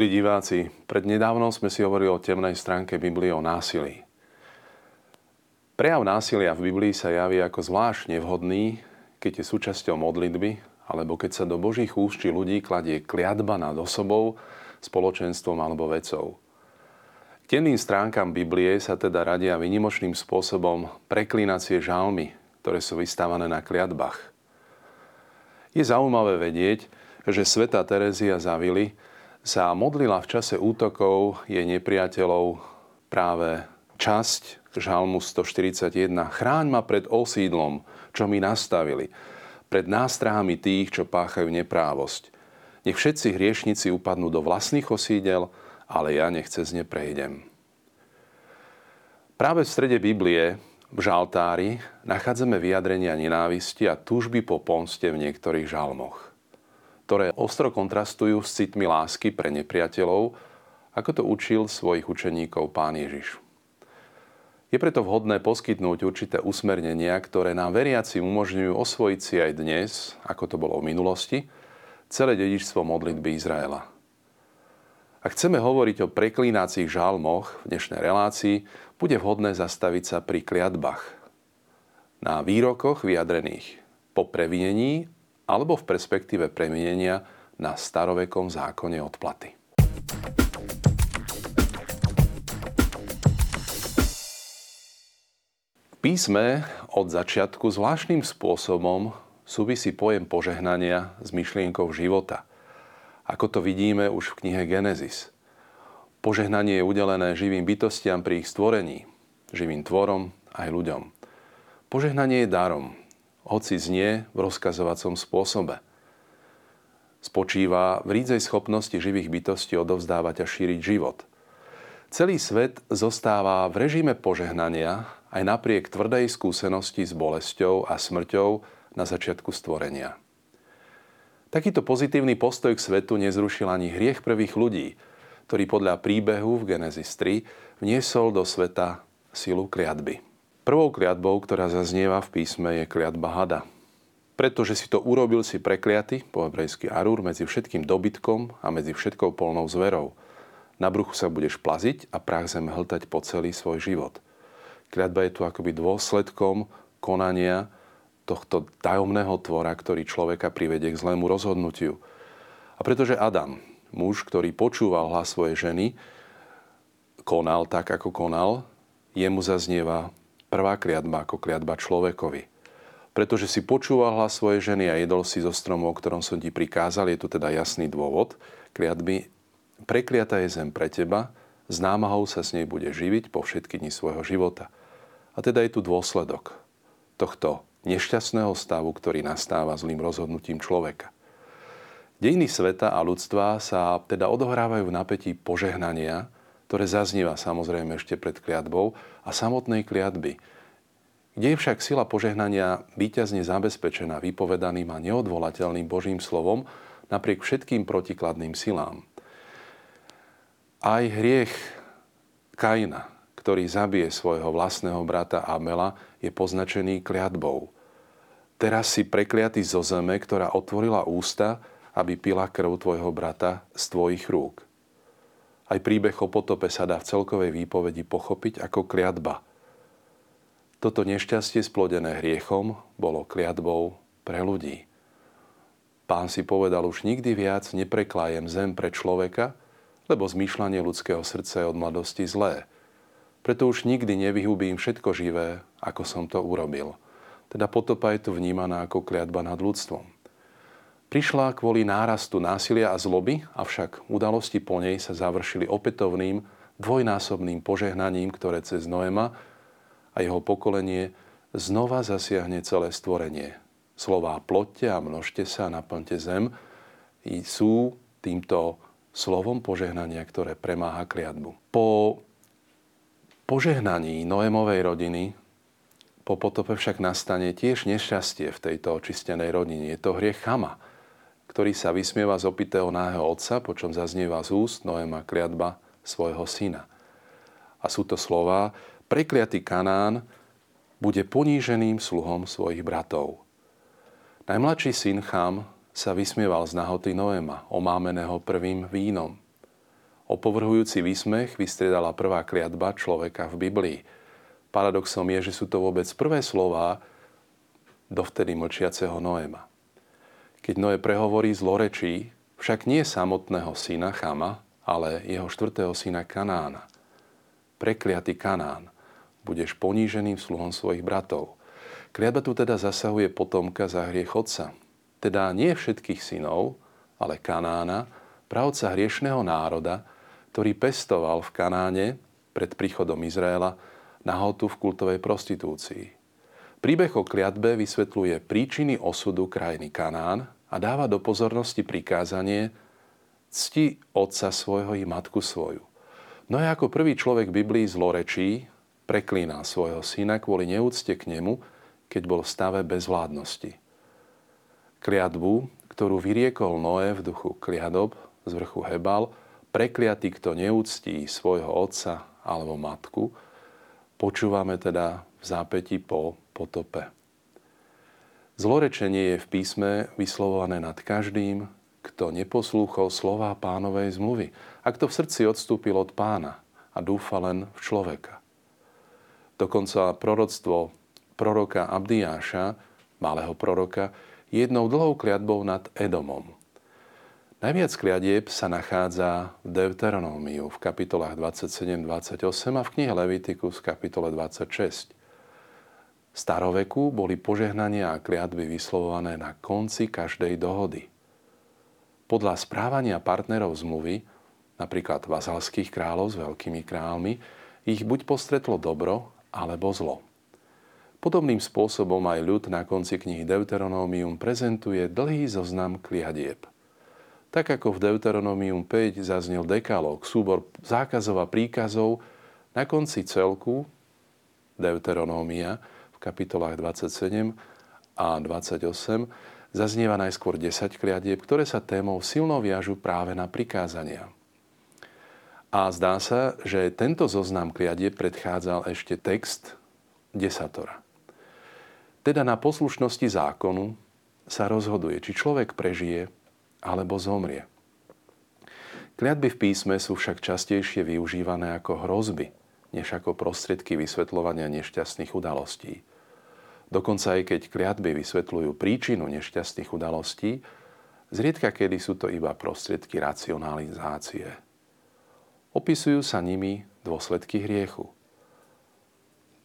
Milí diváci, pred nedávnom sme si hovorili o temnej stránke Biblie o násilí. Prejav násilia v Biblii sa javí ako zvlášť nevhodný, keď je súčasťou modlitby, alebo keď sa do Božích úst ľudí kladie kliatba nad osobou, spoločenstvom alebo vecou. K temným stránkam Biblie sa teda radia vynimočným spôsobom preklínacie žalmy, ktoré sú vystávané na kliatbách. Je zaujímavé vedieť, že sveta Terezia Zavili sa modlila v čase útokov jej nepriateľov práve časť Žalmu 141. Chráň ma pred osídlom, čo mi nastavili, pred nástrahami tých, čo páchajú neprávosť. Nech všetci hriešnici upadnú do vlastných osídel, ale ja nech cez ne prejdem. Práve v strede Biblie, v žaltári, nachádzame vyjadrenia nenávisti a túžby po pomste v niektorých žalmoch ktoré ostro kontrastujú s citmi lásky pre nepriateľov, ako to učil svojich učeníkov pán Ježiš. Je preto vhodné poskytnúť určité usmernenia, ktoré nám veriaci umožňujú osvojiť si aj dnes, ako to bolo v minulosti, celé dedičstvo modlitby Izraela. Ak chceme hovoriť o preklínacích žalmoch v dnešnej relácii, bude vhodné zastaviť sa pri kliatbách. Na výrokoch vyjadrených po previnení alebo v perspektíve premienenia na starovekom zákone odplaty. Písme od začiatku zvláštnym spôsobom súvisí pojem požehnania s myšlienkou života. Ako to vidíme už v knihe Genesis. Požehnanie je udelené živým bytostiam pri ich stvorení, živým tvorom aj ľuďom. Požehnanie je darom, hoci znie v rozkazovacom spôsobe. Spočíva v rídzej schopnosti živých bytostí odovzdávať a šíriť život. Celý svet zostáva v režime požehnania aj napriek tvrdej skúsenosti s bolesťou a smrťou na začiatku stvorenia. Takýto pozitívny postoj k svetu nezrušil ani hriech prvých ľudí, ktorý podľa príbehu v Genesis 3 vniesol do sveta silu kliatby. Prvou kliatbou, ktorá zaznieva v písme, je kliatba hada. Pretože si to urobil si prekliaty, po hebrejsky arúr, medzi všetkým dobytkom a medzi všetkou polnou zverou. Na bruchu sa budeš plaziť a prach zem hltať po celý svoj život. Kliatba je tu akoby dôsledkom konania tohto tajomného tvora, ktorý človeka privedie k zlému rozhodnutiu. A pretože Adam, muž, ktorý počúval hlas svojej ženy, konal tak, ako konal, jemu zaznieva prvá kliatba ako kliatba človekovi. Pretože si počúval hlas svojej ženy a jedol si zo stromu, o ktorom som ti prikázal, je tu teda jasný dôvod kliatby. Prekliata je zem pre teba, s námahou sa s nej bude živiť po všetky dni svojho života. A teda je tu dôsledok tohto nešťastného stavu, ktorý nastáva zlým rozhodnutím človeka. Dejiny sveta a ľudstva sa teda odohrávajú v napätí požehnania, ktoré zaznieva samozrejme ešte pred kliatbou a samotnej kliatby, kde je však sila požehnania výťazne zabezpečená vypovedaným a neodvolateľným Božím slovom napriek všetkým protikladným silám. Aj hriech Kaina, ktorý zabije svojho vlastného brata Abela, je poznačený kliatbou. Teraz si prekliatý zo zeme, ktorá otvorila ústa, aby pila krv tvojho brata z tvojich rúk. Aj príbeh o potope sa dá v celkovej výpovedi pochopiť ako kliatba. Toto nešťastie splodené hriechom bolo kliatbou pre ľudí. Pán si povedal, už nikdy viac nepreklájem zem pre človeka, lebo zmýšľanie ľudského srdca je od mladosti zlé. Preto už nikdy nevyhubím všetko živé, ako som to urobil. Teda potopa je tu vnímaná ako kliatba nad ľudstvom. Prišla kvôli nárastu násilia a zloby, avšak udalosti po nej sa završili opätovným dvojnásobným požehnaním, ktoré cez Noema a jeho pokolenie znova zasiahne celé stvorenie. Slová plotte a množte sa a naplňte zem sú týmto slovom požehnania, ktoré premáha kliatbu. Po požehnaní Noémovej rodiny po potope však nastane tiež nešťastie v tejto očistenej rodine. Je to hriech Chama – ktorý sa vysmieva z opitého náhého otca, počom zaznieva z úst Noema kliatba svojho syna. A sú to slova, prekliatý Kanán bude poníženým sluhom svojich bratov. Najmladší syn Cham sa vysmieval z nahoty Noema, omámeného prvým vínom. Opovrhujúci výsmech vystriedala prvá kliatba človeka v Biblii. Paradoxom je, že sú to vôbec prvé slová dovtedy mlčiaceho Noema. Keď Noé prehovorí zlorečí, však nie samotného syna Chama, ale jeho štvrtého syna Kanána. Prekliatý Kanán, budeš poníženým sluhom svojich bratov. Kliatba tu teda zasahuje potomka za hriech otca. Teda nie všetkých synov, ale Kanána, pravca hriešného národa, ktorý pestoval v Kanáne pred príchodom Izraela nahotu v kultovej prostitúcii. Príbeh o kliatbe vysvetľuje príčiny osudu krajiny Kanán a dáva do pozornosti prikázanie cti otca svojho i matku svoju. No a ako prvý človek v Biblii zlorečí, preklína svojho syna kvôli neúcte k nemu, keď bol v stave bezvládnosti. Kliatbu, ktorú vyriekol Noé v duchu kliadob z vrchu Hebal, prekliatý, kto neúctí svojho otca alebo matku, počúvame teda v zápäti po potope. Zlorečenie je v písme vyslovované nad každým, kto neposlúchol slova pánovej zmluvy a kto v srdci odstúpil od pána a dúfa len v človeka. Dokonca proroctvo proroka Abdiáša, malého proroka, je jednou dlhou kliatbou nad Edomom – Najviac kliadieb sa nachádza v Deuteronómiu v kapitolách 27-28 a v knihe Levitikus v kapitole 26. Staroveku boli požehnania a kliadby vyslovované na konci každej dohody. Podľa správania partnerov zmluvy, napríklad vazalských kráľov s veľkými kráľmi, ich buď postretlo dobro, alebo zlo. Podobným spôsobom aj ľud na konci knihy Deuteronómium prezentuje dlhý zoznam kliadieb. Tak ako v Deuteronomium 5 zaznel dekalóg, súbor zákazov a príkazov, na konci celku Deuteronómia kapitolách 27 a 28 zaznieva najskôr 10 kliadieb, ktoré sa témou silno viažu práve na prikázania. A zdá sa, že tento zoznam kliadieb predchádzal ešte text desatora. Teda na poslušnosti zákonu sa rozhoduje, či človek prežije alebo zomrie. Kliatby v písme sú však častejšie využívané ako hrozby, než ako prostriedky vysvetľovania nešťastných udalostí. Dokonca aj keď kliatby vysvetľujú príčinu nešťastných udalostí, zriedka kedy sú to iba prostriedky racionalizácie. Opisujú sa nimi dôsledky hriechu.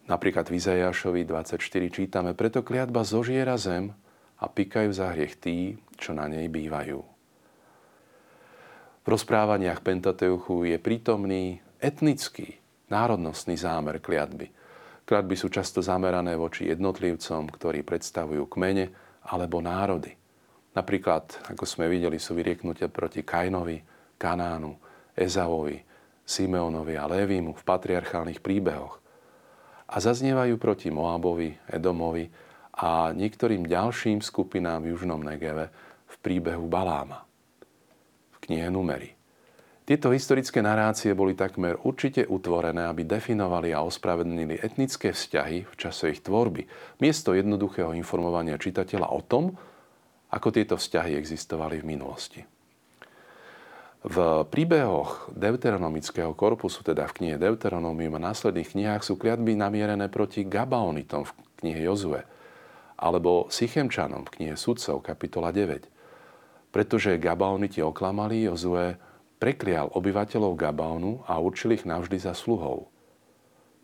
Napríklad v Izajašovi 24 čítame, preto kliatba zožiera zem a pikajú za hriech tí, čo na nej bývajú. V rozprávaniach Pentateuchu je prítomný etnický, národnostný zámer kliatby. Kliatby sú často zamerané voči jednotlivcom, ktorí predstavujú kmene alebo národy. Napríklad, ako sme videli, sú vyrieknutia proti Kainovi, Kanánu, Ezavovi, Simeonovi a Lévimu v patriarchálnych príbehoch. A zaznievajú proti Moabovi, Edomovi a niektorým ďalším skupinám v Južnom Negeve v príbehu Baláma v knihe Numery. Tieto historické narácie boli takmer určite utvorené, aby definovali a ospravedlnili etnické vzťahy v čase ich tvorby, miesto jednoduchého informovania čitateľa o tom, ako tieto vzťahy existovali v minulosti. V príbehoch deuteronomického korpusu, teda v knihe Deuteronomium a následných knihách sú kliatby namierené proti Gabaonitom v knihe Jozue – alebo Sychemčanom v knihe Sudcov, kapitola 9. Pretože Gabaoniti oklamali, Jozue preklial obyvateľov Gabaonu a určil ich navždy za sluhov.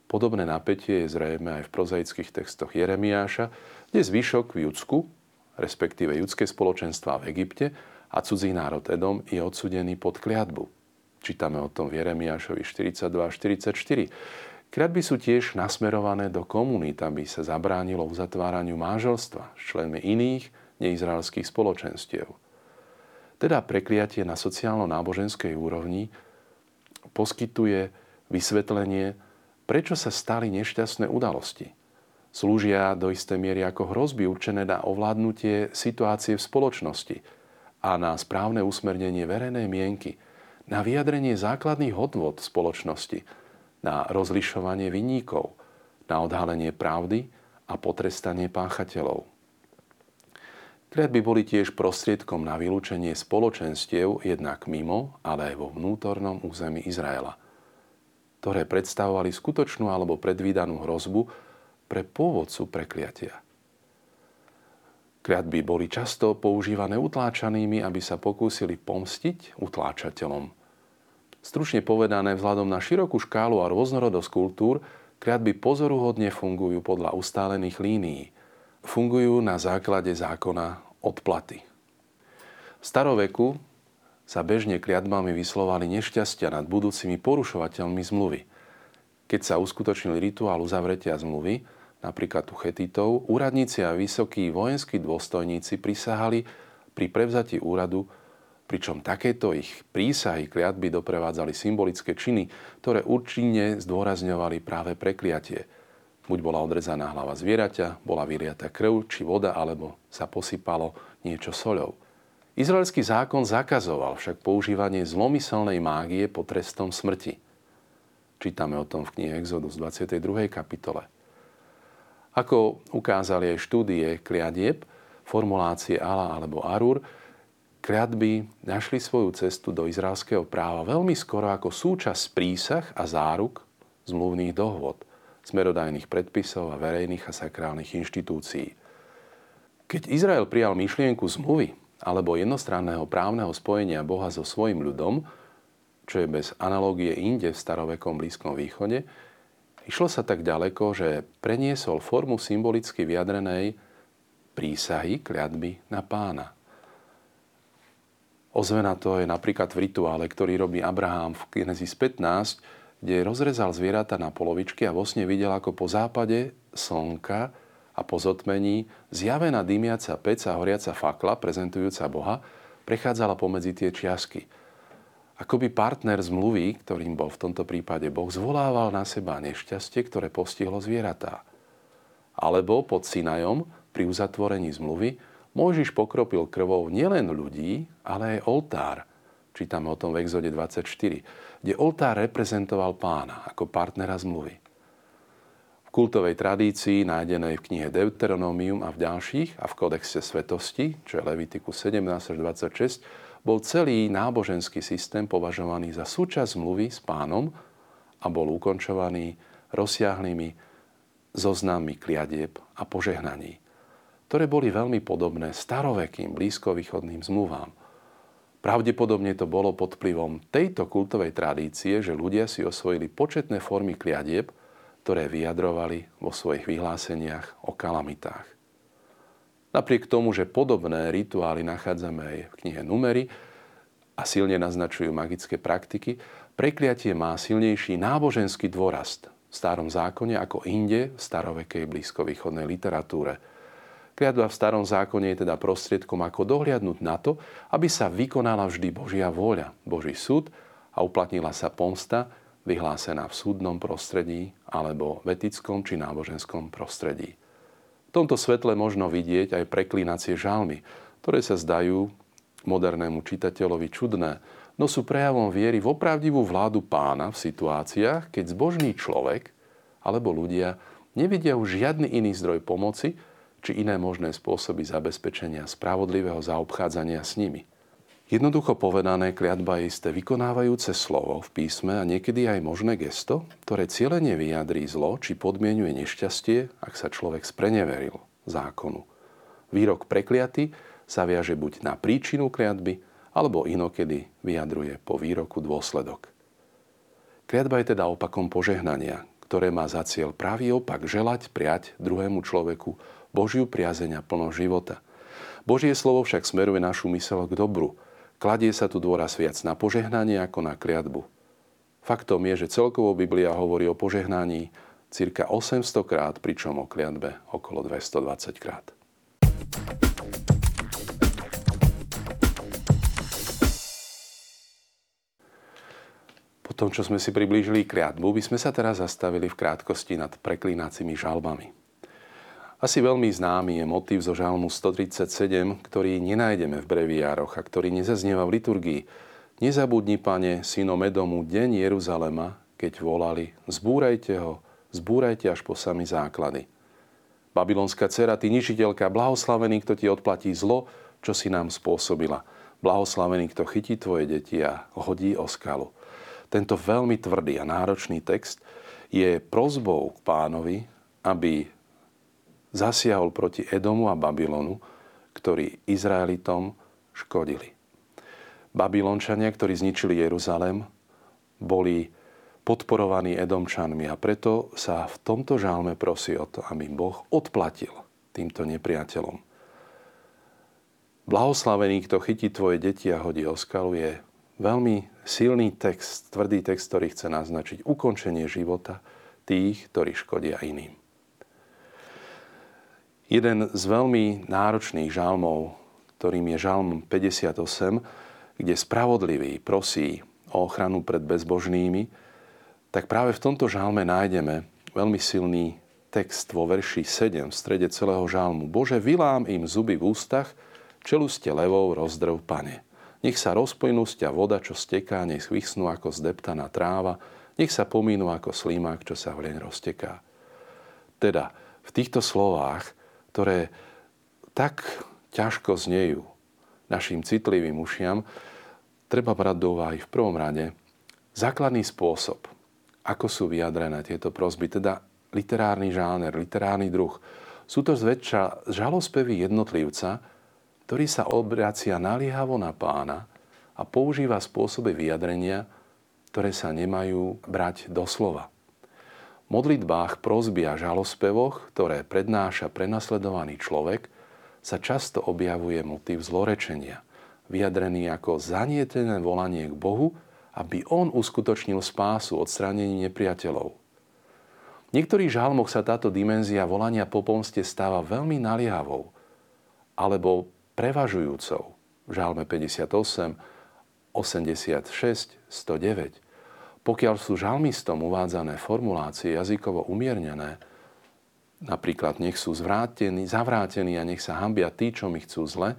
Podobné napätie je zrejme aj v prozaických textoch Jeremiáša, kde zvyšok v Judsku, respektíve judské spoločenstva v Egypte a cudzí národ Edom je odsudený pod kliatbu. Čítame o tom v Jeremiášovi 42 a 44. Kradby sú tiež nasmerované do komunít, aby sa zabránilo uzatváraniu manželstva s členmi iných neizraelských spoločenstiev. Teda prekliatie na sociálno-náboženskej úrovni poskytuje vysvetlenie, prečo sa stali nešťastné udalosti. Slúžia do istej miery ako hrozby určené na ovládnutie situácie v spoločnosti a na správne usmernenie verejnej mienky, na vyjadrenie základných hodnot spoločnosti – na rozlišovanie vinníkov, na odhalenie pravdy a potrestanie páchateľov. Kliatby boli tiež prostriedkom na vylúčenie spoločenstiev jednak mimo, ale aj vo vnútornom území Izraela, ktoré predstavovali skutočnú alebo predvídanú hrozbu pre pôvodcu prekliatia. Kliatby boli často používané utláčanými, aby sa pokúsili pomstiť utláčateľom. Stručne povedané, vzhľadom na širokú škálu a rôznorodosť kultúr, kliatby pozoruhodne fungujú podľa ustálených línií – fungujú na základe zákona odplaty. V staroveku sa bežne kliatbami vyslovali nešťastia nad budúcimi porušovateľmi zmluvy. Keď sa uskutočnil rituál uzavretia zmluvy, napríklad u chetitov, úradníci a vysokí vojenskí dôstojníci prisahali pri prevzati úradu, pričom takéto ich prísahy kliatby doprevádzali symbolické činy, ktoré účinne zdôrazňovali práve prekliatie – Buď bola odrezaná hlava zvieraťa, bola vyliata krv či voda, alebo sa posypalo niečo soľou. Izraelský zákon zakazoval však používanie zlomyselnej mágie pod trestom smrti. Čítame o tom v knihe Exodus 22. kapitole. Ako ukázali aj štúdie kliadieb, formulácie Ala alebo Arur, kliatby našli svoju cestu do izraelského práva veľmi skoro ako súčasť prísah a záruk zmluvných dohôd – smerodajných predpisov a verejných a sakrálnych inštitúcií. Keď Izrael prijal myšlienku zmluvy alebo jednostranného právneho spojenia Boha so svojim ľudom, čo je bez analógie inde v starovekom Blízkom východe, išlo sa tak ďaleko, že preniesol formu symbolicky vyjadrenej prísahy kliatby na pána. Ozvena to je napríklad v rituále, ktorý robí Abraham v Genesis 15, kde rozrezal zvieratá na polovičky a vo sne videl, ako po západe slnka a po zotmení zjavená dymiaca a horiaca fakla, prezentujúca Boha, prechádzala pomedzi tie čiasky. Akoby partner zmluvy, ktorým bol v tomto prípade Boh, zvolával na seba nešťastie, ktoré postihlo zvieratá. Alebo pod Sinajom, pri uzatvorení zmluvy, Mojžiš pokropil krvou nielen ľudí, ale aj oltár. Čítame o tom v Exode 24 kde oltár reprezentoval pána ako partnera zmluvy. V kultovej tradícii nájdenej v knihe Deuteronomium a v ďalších a v kodexe svetosti, čo je Levitikus 17 až 26, bol celý náboženský systém považovaný za súčasť zmluvy s pánom a bol ukončovaný rozsiahlými zoznami kliadieb a požehnaní, ktoré boli veľmi podobné starovekým blízkovýchodným zmluvám – Pravdepodobne to bolo pod vplyvom tejto kultovej tradície, že ľudia si osvojili početné formy kliadieb, ktoré vyjadrovali vo svojich vyhláseniach o kalamitách. Napriek tomu, že podobné rituály nachádzame aj v knihe Numery a silne naznačujú magické praktiky, prekliatie má silnejší náboženský dôrast v starom zákone ako inde v starovekej blízkovýchodnej literatúre – Kliatba v starom zákone je teda prostriedkom, ako dohliadnúť na to, aby sa vykonala vždy Božia vôľa, Boží súd a uplatnila sa pomsta, vyhlásená v súdnom prostredí alebo v etickom či náboženskom prostredí. V tomto svetle možno vidieť aj preklínacie žalmy, ktoré sa zdajú modernému čitateľovi čudné, no sú prejavom viery v opravdivú vládu pána v situáciách, keď zbožný človek alebo ľudia nevidia už žiadny iný zdroj pomoci, či iné možné spôsoby zabezpečenia spravodlivého zaobchádzania s nimi. Jednoducho povedané, kliatba je isté vykonávajúce slovo v písme a niekedy aj možné gesto, ktoré cieľene vyjadrí zlo či podmienuje nešťastie, ak sa človek spreneveril zákonu. Výrok prekliaty sa viaže buď na príčinu kliatby, alebo inokedy vyjadruje po výroku dôsledok. Kliatba je teda opakom požehnania, ktoré má za cieľ pravý opak želať, priať druhému človeku Božiu priazeň plno života. Božie slovo však smeruje našu mysel k dobru. Kladie sa tu dôraz viac na požehnanie ako na kliatbu. Faktom je, že celkovo Biblia hovorí o požehnaní cirka 800 krát, pričom o kliatbe okolo 220 krát. Tom, čo sme si priblížili kliatbu, by sme sa teraz zastavili v krátkosti nad preklínacími žalbami. Asi veľmi známy je motív zo žalmu 137, ktorý nenájdeme v breviároch a ktorý nezaznieva v liturgii. Nezabudni, pane, synom Edomu, deň Jeruzalema, keď volali, zbúrajte ho, zbúrajte až po sami základy. Babylonská dcera, ty ničiteľka, blahoslavený, kto ti odplatí zlo, čo si nám spôsobila. Blahoslavený, kto chytí tvoje deti a hodí o skalu. Tento veľmi tvrdý a náročný text je prozbou k pánovi, aby zasiahol proti Edomu a Babylonu, ktorí Izraelitom škodili. Babylončania, ktorí zničili Jeruzalem, boli podporovaní Edomčanmi a preto sa v tomto žálme prosí o to, aby Boh odplatil týmto nepriateľom. Blahoslavený, kto chytí tvoje deti a hodí o skalu, je veľmi silný text, tvrdý text, ktorý chce naznačiť ukončenie života tých, ktorí škodia iným. Jeden z veľmi náročných žalmov, ktorým je žalm 58, kde spravodlivý prosí o ochranu pred bezbožnými, tak práve v tomto žalme nájdeme veľmi silný text vo verši 7 v strede celého žalmu. Bože, vylám im zuby v ústach, čeluste levou rozdrv pane. Nech sa rozplynú z voda, čo steká, nech vyschnú ako zdeptaná tráva, nech sa pomínú ako slímak, čo sa vleň rozteká. Teda, v týchto slovách ktoré tak ťažko znejú našim citlivým ušiam, treba brať do úvahy v prvom rade základný spôsob, ako sú vyjadrené tieto prosby, teda literárny žáner, literárny druh. Sú to zväčša žalospevy jednotlivca, ktorý sa obracia naliehavo na pána a používa spôsoby vyjadrenia, ktoré sa nemajú brať doslova modlitbách, prozby a žalospevoch, ktoré prednáša prenasledovaný človek, sa často objavuje motív zlorečenia, vyjadrený ako zanietené volanie k Bohu, aby on uskutočnil spásu odstránení nepriateľov. V niektorých žalmoch sa táto dimenzia volania po pomste stáva veľmi naliehavou alebo prevažujúcou. V žalme 58, 86, 109 pokiaľ sú žalmistom uvádzané formulácie jazykovo umiernené, napríklad nech sú zvrátení, zavrátení a nech sa hambia tí, čo mi chcú zle,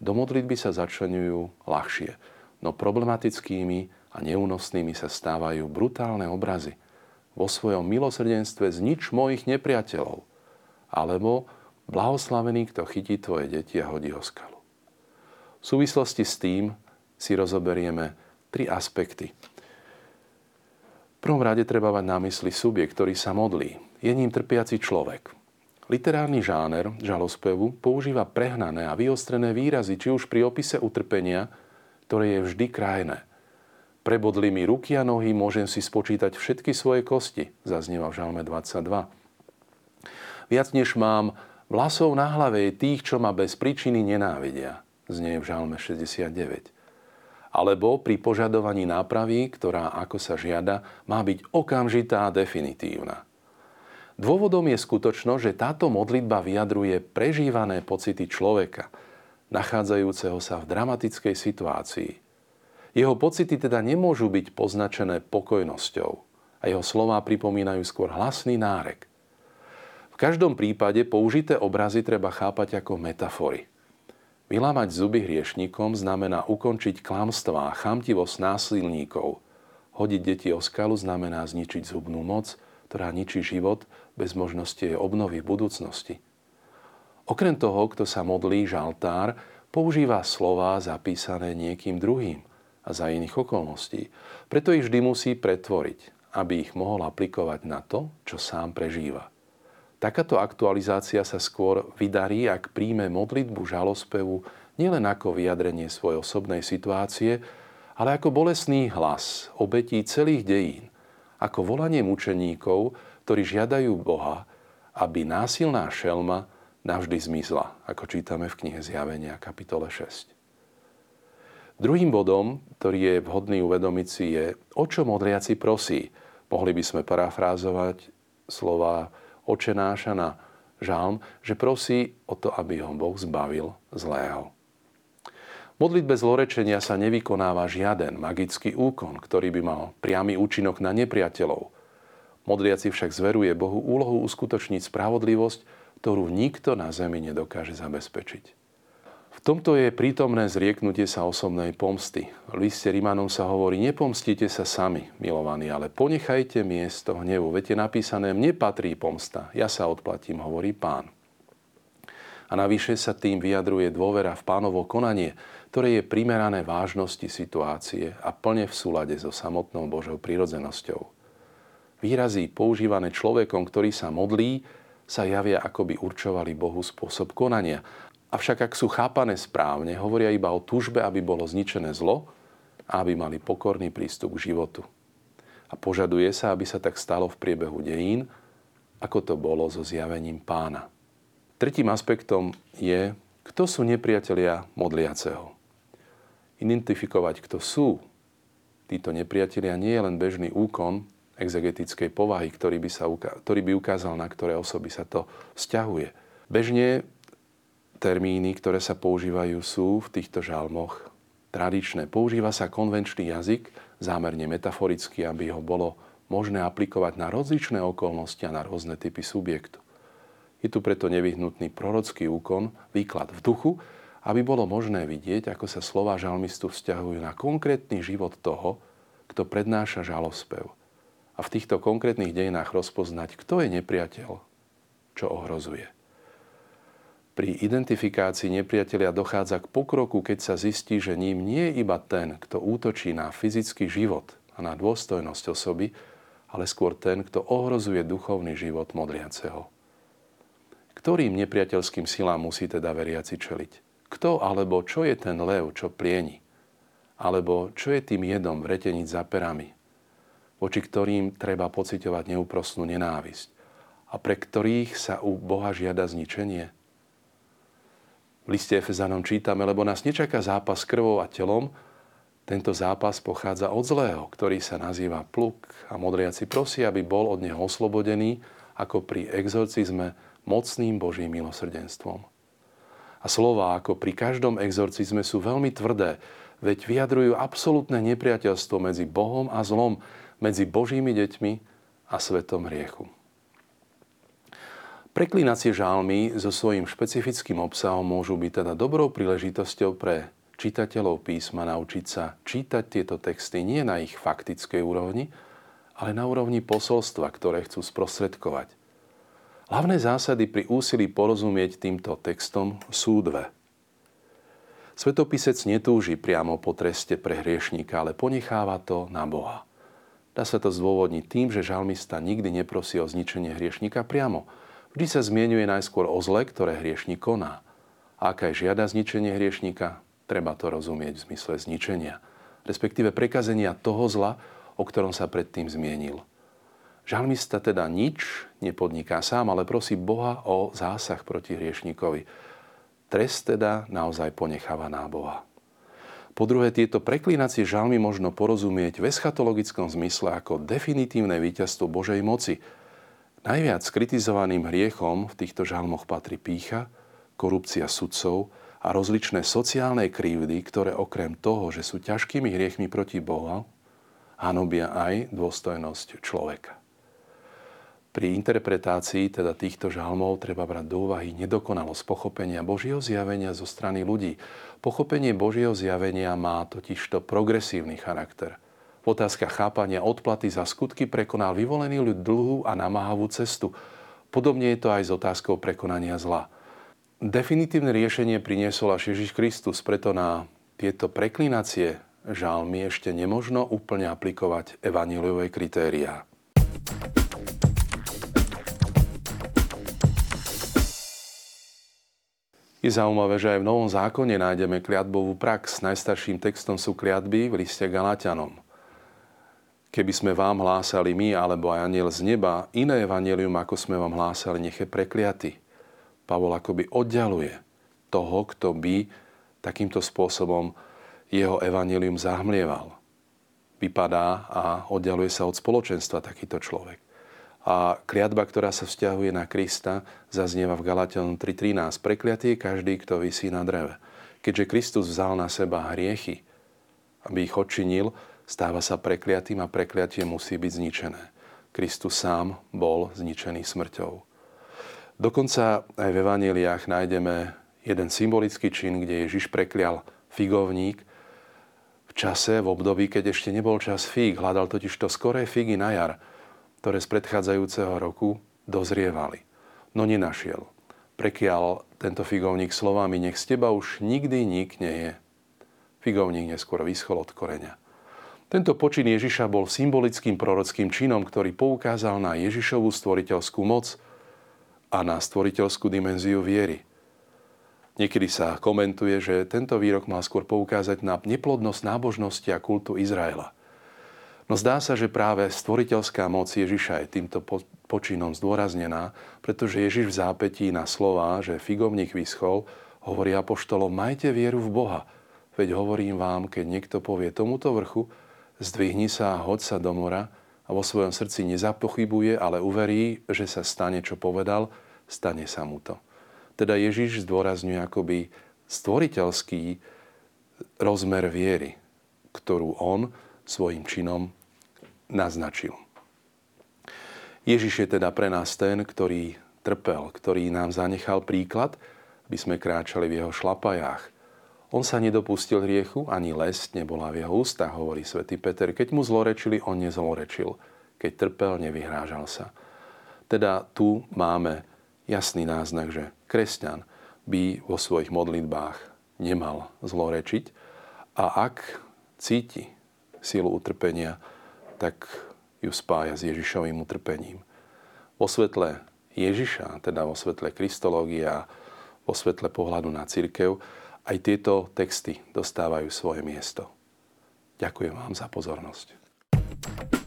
do modlitby sa začlenujú ľahšie. No problematickými a neúnosnými sa stávajú brutálne obrazy. Vo svojom milosrdenstve znič mojich nepriateľov. Alebo blahoslavený, kto chytí tvoje deti a hodí ho skalu. V súvislosti s tým si rozoberieme tri aspekty v prvom rade treba mať na mysli subjekt, ktorý sa modlí. Je ním trpiaci človek. Literárny žáner žalospevu používa prehnané a vyostrené výrazy, či už pri opise utrpenia, ktoré je vždy krajné. Prebodli mi ruky a nohy, môžem si spočítať všetky svoje kosti, zaznieva v žalme 22. Viac než mám vlasov na hlave je tých, čo ma bez príčiny nenávidia, znie v žalme 69 alebo pri požadovaní nápravy, ktorá, ako sa žiada, má byť okamžitá a definitívna. Dôvodom je skutočnosť, že táto modlitba vyjadruje prežívané pocity človeka, nachádzajúceho sa v dramatickej situácii. Jeho pocity teda nemôžu byť poznačené pokojnosťou a jeho slová pripomínajú skôr hlasný nárek. V každom prípade použité obrazy treba chápať ako metafory – Vylámať zuby hriešnikom znamená ukončiť klamstvá chamtivosť násilníkov. Hodiť deti o skalu znamená zničiť zubnú moc, ktorá ničí život bez možnosti jej obnovy v budúcnosti. Okrem toho, kto sa modlí žaltár, používa slova zapísané niekým druhým a za iných okolností. Preto ich vždy musí pretvoriť, aby ich mohol aplikovať na to, čo sám prežíva. Takáto aktualizácia sa skôr vydarí, ak príjme modlitbu žalospevu nielen ako vyjadrenie svojej osobnej situácie, ale ako bolesný hlas obetí celých dejín, ako volanie mučeníkov, ktorí žiadajú Boha, aby násilná šelma navždy zmizla, ako čítame v knihe Zjavenia kapitole 6. Druhým bodom, ktorý je vhodný uvedomiť si, je, o čo modliaci prosí. Mohli by sme parafrázovať slova očenáša na žalm, že prosí o to, aby ho Boh zbavil zlého. V modlitbe zlorečenia sa nevykonáva žiaden magický úkon, ktorý by mal priamy účinok na nepriateľov. Modliaci však zveruje Bohu úlohu uskutočniť spravodlivosť, ktorú nikto na zemi nedokáže zabezpečiť. Tomto je prítomné zrieknutie sa osobnej pomsty. V liste Rimanom sa hovorí, nepomstite sa sami, milovaní, ale ponechajte miesto hnevu. Viete napísané, mne patrí pomsta, ja sa odplatím, hovorí pán. A navyše sa tým vyjadruje dôvera v pánovo konanie, ktoré je primerané vážnosti situácie a plne v súlade so samotnou Božou prírodzenosťou. Výrazy používané človekom, ktorý sa modlí, sa javia, ako by určovali Bohu spôsob konania Avšak ak sú chápané správne, hovoria iba o túžbe, aby bolo zničené zlo a aby mali pokorný prístup k životu. A požaduje sa, aby sa tak stalo v priebehu dejín, ako to bolo so zjavením pána. Tretím aspektom je, kto sú nepriatelia modliaceho. Identifikovať, kto sú títo nepriatelia, nie je len bežný úkon exegetickej povahy, ktorý by, sa, ktorý by ukázal, na ktoré osoby sa to vzťahuje. Bežne termíny, ktoré sa používajú, sú v týchto žalmoch tradičné. Používa sa konvenčný jazyk, zámerne metaforicky, aby ho bolo možné aplikovať na rozličné okolnosti a na rôzne typy subjektu. Je tu preto nevyhnutný prorocký úkon, výklad v duchu, aby bolo možné vidieť, ako sa slova žalmistu vzťahujú na konkrétny život toho, kto prednáša žalospev. A v týchto konkrétnych dejinách rozpoznať, kto je nepriateľ, čo ohrozuje. Pri identifikácii nepriateľa dochádza k pokroku, keď sa zistí, že ním nie je iba ten, kto útočí na fyzický život a na dôstojnosť osoby, ale skôr ten, kto ohrozuje duchovný život modliaceho. Ktorým nepriateľským silám musí teda veriaci čeliť? Kto alebo čo je ten lev, čo plieni? Alebo čo je tým jedom vreteniť za perami? Voči ktorým treba pociťovať neúprostnú nenávisť a pre ktorých sa u Boha žiada zničenie – v liste Efezanom čítame, lebo nás nečaká zápas krvou a telom, tento zápas pochádza od zlého, ktorý sa nazýva pluk a modriaci prosí, aby bol od neho oslobodený, ako pri exorcizme mocným Božím milosrdenstvom. A slova ako pri každom exorcizme sú veľmi tvrdé, veď vyjadrujú absolútne nepriateľstvo medzi Bohom a zlom, medzi Božími deťmi a svetom hriechu. Preklinacie žálmy so svojím špecifickým obsahom môžu byť teda dobrou príležitosťou pre čitateľov písma naučiť sa čítať tieto texty nie na ich faktickej úrovni, ale na úrovni posolstva, ktoré chcú sprostredkovať. Hlavné zásady pri úsilí porozumieť týmto textom sú dve. Svetopisec netúži priamo po treste pre hriešníka, ale ponecháva to na Boha. Dá sa to zdôvodniť tým, že žalmista nikdy neprosí o zničenie hriešníka priamo, Vždy sa zmienuje najskôr o zle, ktoré hriešnik koná. A aká je žiada zničenie hriešnika, treba to rozumieť v zmysle zničenia, respektíve prekazenia toho zla, o ktorom sa predtým zmienil. Žalmista teda nič nepodniká sám, ale prosí Boha o zásah proti hriešnikovi. Trest teda naozaj ponecháva na Boha. Po druhé, tieto preklínacie žalmy možno porozumieť v eschatologickom zmysle ako definitívne víťazstvo Božej moci, Najviac kritizovaným hriechom v týchto žalmoch patrí pícha, korupcia sudcov a rozličné sociálne krivdy, ktoré okrem toho, že sú ťažkými hriechmi proti Boha, hanobia aj dôstojnosť človeka. Pri interpretácii teda týchto žalmov treba brať do úvahy nedokonalosť pochopenia Božieho zjavenia zo strany ľudí. Pochopenie Božieho zjavenia má totižto progresívny charakter – v otázkach chápania odplaty za skutky prekonal vyvolený ľud dlhú a namáhavú cestu. Podobne je to aj s otázkou prekonania zla. Definitívne riešenie priniesol až Ježiš Kristus, preto na tieto preklinacie žalmy ešte nemožno úplne aplikovať evaníliové kritériá. Je zaujímavé, že aj v Novom zákone nájdeme kliatbovú prax. Najstarším textom sú kliatby v liste Galatianom. Keby sme vám hlásali my alebo aj aniel z neba iné evanelium, ako sme vám hlásali, nech je prekliaty. Pavol akoby oddialuje toho, kto by takýmto spôsobom jeho evanelium zahmlieval. Vypadá a oddialuje sa od spoločenstva takýto človek. A kliatba, ktorá sa vzťahuje na Krista, zaznieva v Galatianom 3.13. Prekliatý je každý, kto vysí na dreve. Keďže Kristus vzal na seba hriechy, aby ich odčinil, stáva sa prekliatým a prekliatie musí byť zničené. Kristus sám bol zničený smrťou. Dokonca aj v evaneliách nájdeme jeden symbolický čin, kde Ježiš preklial figovník v čase, v období, keď ešte nebol čas fíg. Hľadal totiž to skoré figy na jar, ktoré z predchádzajúceho roku dozrievali. No nenašiel. Prekial tento figovník slovami, nech z teba už nikdy nik nie je. Figovník neskôr vyschol od koreňa. Tento počin Ježiša bol symbolickým prorockým činom, ktorý poukázal na Ježišovú stvoriteľskú moc a na stvoriteľskú dimenziu viery. Niekedy sa komentuje, že tento výrok mal skôr poukázať na neplodnosť nábožnosti a kultu Izraela. No zdá sa, že práve stvoriteľská moc Ježiša je týmto počinom zdôraznená, pretože Ježiš v zápetí na slová, že figovník vyschol, hovorí apoštolom, majte vieru v Boha. Veď hovorím vám, keď niekto povie tomuto vrchu, zdvihni sa a hoď sa do mora a vo svojom srdci nezapochybuje, ale uverí, že sa stane, čo povedal, stane sa mu to. Teda Ježiš zdôrazňuje akoby stvoriteľský rozmer viery, ktorú on svojim činom naznačil. Ježiš je teda pre nás ten, ktorý trpel, ktorý nám zanechal príklad, aby sme kráčali v jeho šlapajách – on sa nedopustil hriechu, ani lesť nebola v jeho ústach, hovorí svätý Peter. Keď mu zlorečili, on nezlorečil. Keď trpel, nevyhrážal sa. Teda tu máme jasný náznak, že kresťan by vo svojich modlitbách nemal zlorečiť a ak cíti silu utrpenia, tak ju spája s Ježišovým utrpením. Vo svetle Ježiša, teda vo svetle Kristológie a vo svetle pohľadu na církev, aj tieto texty dostávajú svoje miesto. Ďakujem vám za pozornosť.